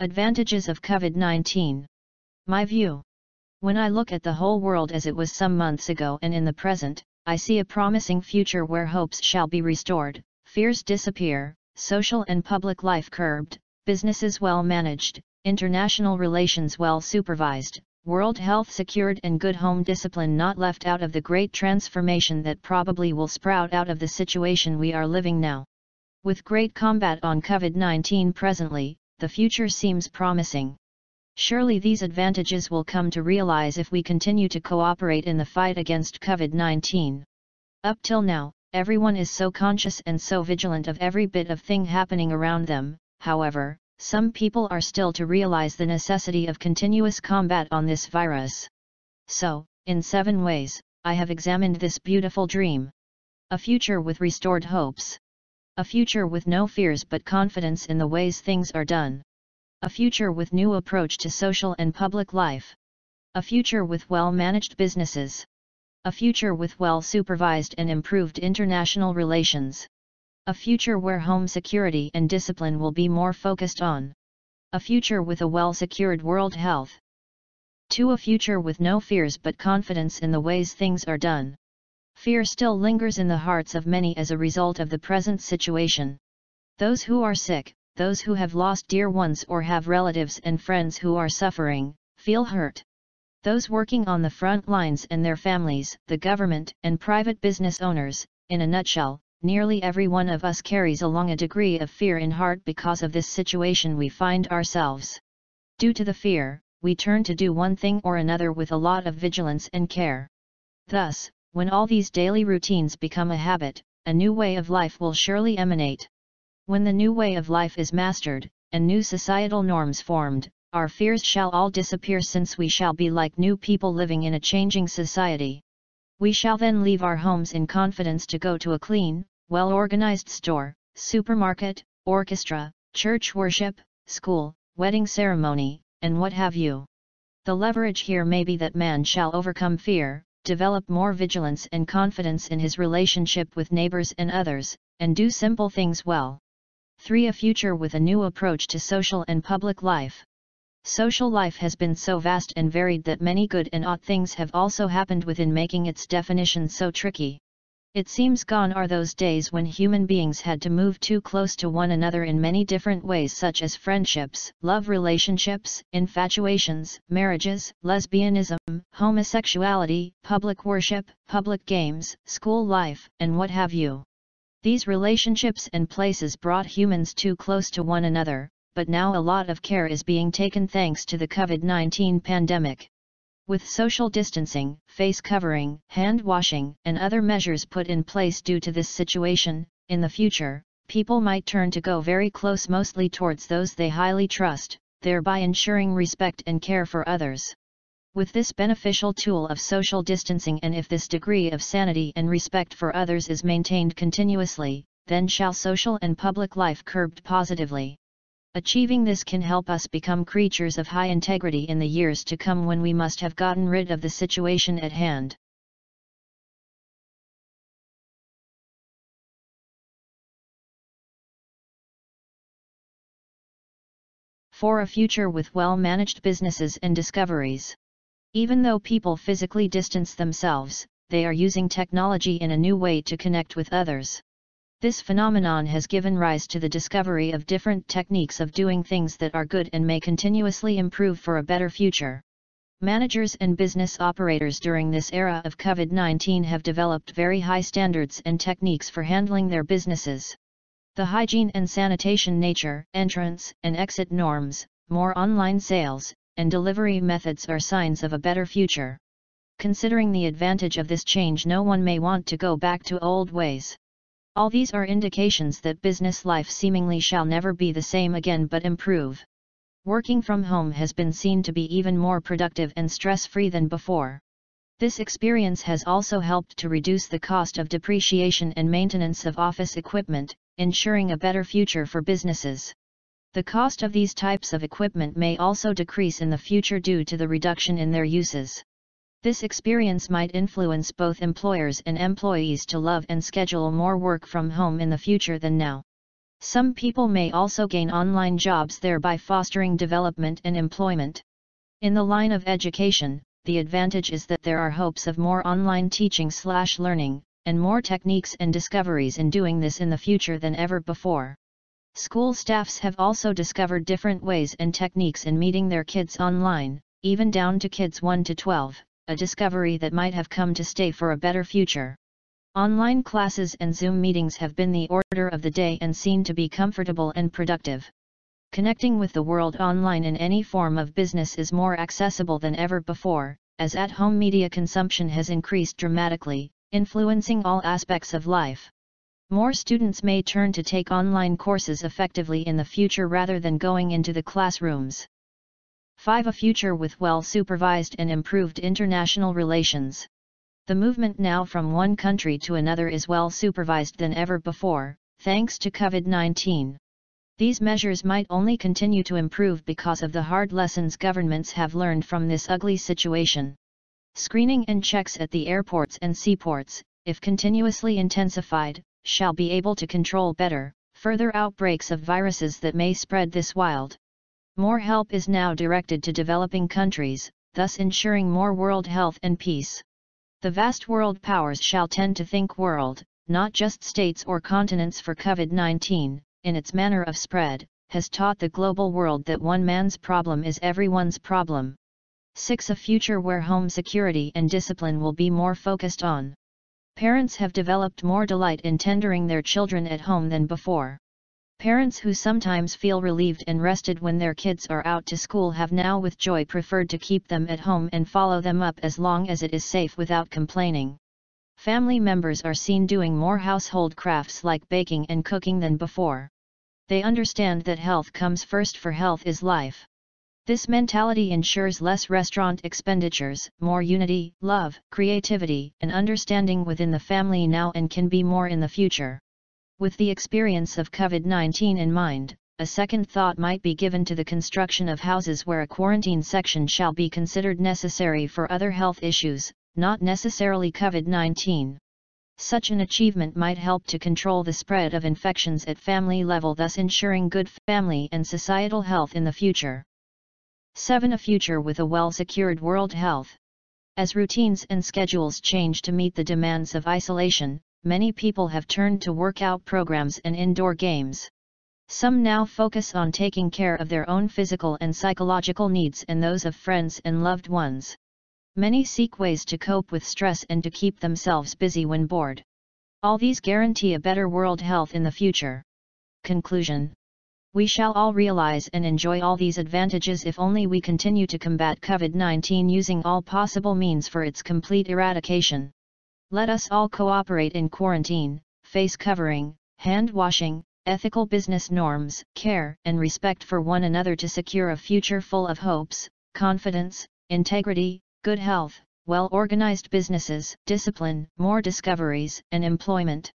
Advantages of COVID-19 My view. When I look at the whole world as it was some months ago and in the present, I see a promising future where hopes shall be restored, fears disappear, social and public life curbed, businesses well managed, international relations well supervised, world health secured and good home discipline not left out of the great transformation that probably will sprout out of the situation we are living now. With great combat on COVID-19 presently, the future seems promising. Surely these advantages will come to realize if we continue to cooperate in the fight against COVID-19. Up till now, everyone is so conscious and so vigilant of every bit of thing happening around them, however, some people are still to realize the necessity of continuous combat on this virus. So, in seven ways, I have examined this beautiful dream. A future with restored hopes. A future with no fears but confidence in the ways things are done. A future with new approach to social and public life. A future with well-managed businesses. A future with well-supervised and improved international relations. A future where home security and discipline will be more focused on. A future with a well-secured world health. 2. A future with no fears but confidence in the ways things are done. Fear still lingers in the hearts of many as a result of the present situation. Those who are sick, those who have lost dear ones or have relatives and friends who are suffering, feel hurt. Those working on the front lines and their families, the government and private business owners, in a nutshell, nearly every one of us carries along a degree of fear in heart because of this situation we find ourselves. Due to the fear, we turn to do one thing or another with a lot of vigilance and care. Thus, when all these daily routines become a habit, a new way of life will surely emanate. When the new way of life is mastered, and new societal norms formed, our fears shall all disappear since we shall be like new people living in a changing society. We shall then leave our homes in confidence to go to a clean, well-organized store, supermarket, orchestra, church worship, school, wedding ceremony, and what have you. The leverage here may be that man shall overcome fear, develop more vigilance and confidence in his relationship with neighbors and others, and do simple things well. 3. A future with a new approach to social and public life. Social life has been so vast and varied that many good and odd things have also happened within making its definition so tricky. It seems gone are those days when human beings had to move too close to one another in many different ways such as friendships, love relationships, infatuations, marriages, lesbianism, homosexuality, public worship, public games, school life, and what have you. These relationships and places brought humans too close to one another, but now a lot of care is being taken thanks to the COVID-19 pandemic. With social distancing, face covering, hand washing, and other measures put in place due to this situation, in the future, people might turn to go very close mostly towards those they highly trust, thereby ensuring respect and care for others. With this beneficial tool of social distancing and if this degree of sanity and respect for others is maintained continuously, then shall social and public life curbed positively. Achieving this can help us become creatures of high integrity in the years to come when we must have gotten rid of the situation at hand. For a future with well-managed businesses and discoveries. Even though people physically distance themselves, they are using technology in a new way to connect with others. This phenomenon has given rise to the discovery of different techniques of doing things that are good and may continuously improve for a better future. Managers and business operators during this era of COVID-19 have developed very high standards and techniques for handling their businesses. The hygiene and sanitation nature, entrance and exit norms, more online sales, and delivery methods are signs of a better future. Considering the advantage of this change no one may want to go back to old ways. All these are indications that business life seemingly shall never be the same again but improve. Working from home has been seen to be even more productive and stress-free than before. This experience has also helped to reduce the cost of depreciation and maintenance of office equipment, ensuring a better future for businesses. The cost of these types of equipment may also decrease in the future due to the reduction in their uses. This experience might influence both employers and employees to love and schedule more work from home in the future than now. Some people may also gain online jobs thereby fostering development and employment. In the line of education, the advantage is that there are hopes of more online teaching slash learning, and more techniques and discoveries in doing this in the future than ever before. School staffs have also discovered different ways and techniques in meeting their kids online, even down to kids 1 to 12, a discovery that might have come to stay for a better future. Online classes and Zoom meetings have been the order of the day and seen to be comfortable and productive. Connecting with the world online in any form of business is more accessible than ever before, as at-home media consumption has increased dramatically, influencing all aspects of life. More students may turn to take online courses effectively in the future rather than going into the classrooms. 5. A future with well-supervised and improved international relations. The movement now from one country to another is well supervised than ever before, thanks to COVID-19. These measures might only continue to improve because of the hard lessons governments have learned from this ugly situation. Screening and checks at the airports and seaports, if continuously intensified, shall be able to control better, further outbreaks of viruses that may spread this wild. More help is now directed to developing countries, thus ensuring more world health and peace. The vast world powers shall tend to think world, not just states or continents for COVID-19, in its manner of spread, has taught the global world that one man's problem is everyone's problem. 6. A future where home security and discipline will be more focused on. Parents have developed more delight in tendering their children at home than before. Parents who sometimes feel relieved and rested when their kids are out to school have now with joy preferred to keep them at home and follow them up as long as it is safe without complaining. Family members are seen doing more household crafts like baking and cooking than before. They understand that health comes first for health is life. This mentality ensures less restaurant expenditures, more unity, love, creativity, and understanding within the family now and can be more in the future. With the experience of COVID-19 in mind, a second thought might be given to the construction of houses where a quarantine section shall be considered necessary for other health issues, not necessarily COVID-19. Such an achievement might help to control the spread of infections at family level thus ensuring good family and societal health in the future. 7. A future with a well-secured world health. As routines and schedules change to meet the demands of isolation, many people have turned to workout programs and indoor games. Some now focus on taking care of their own physical and psychological needs and those of friends and loved ones. Many seek ways to cope with stress and to keep themselves busy when bored. All these guarantee a better world health in the future. Conclusion We shall all realize and enjoy all these advantages if only we continue to combat COVID 19 using all possible means for its complete eradication. Let us all cooperate in quarantine, face covering, hand washing, ethical business norms, care and respect for one another to secure a future full of hopes, confidence, integrity, good health, well-organized businesses, discipline, more discoveries, and employment.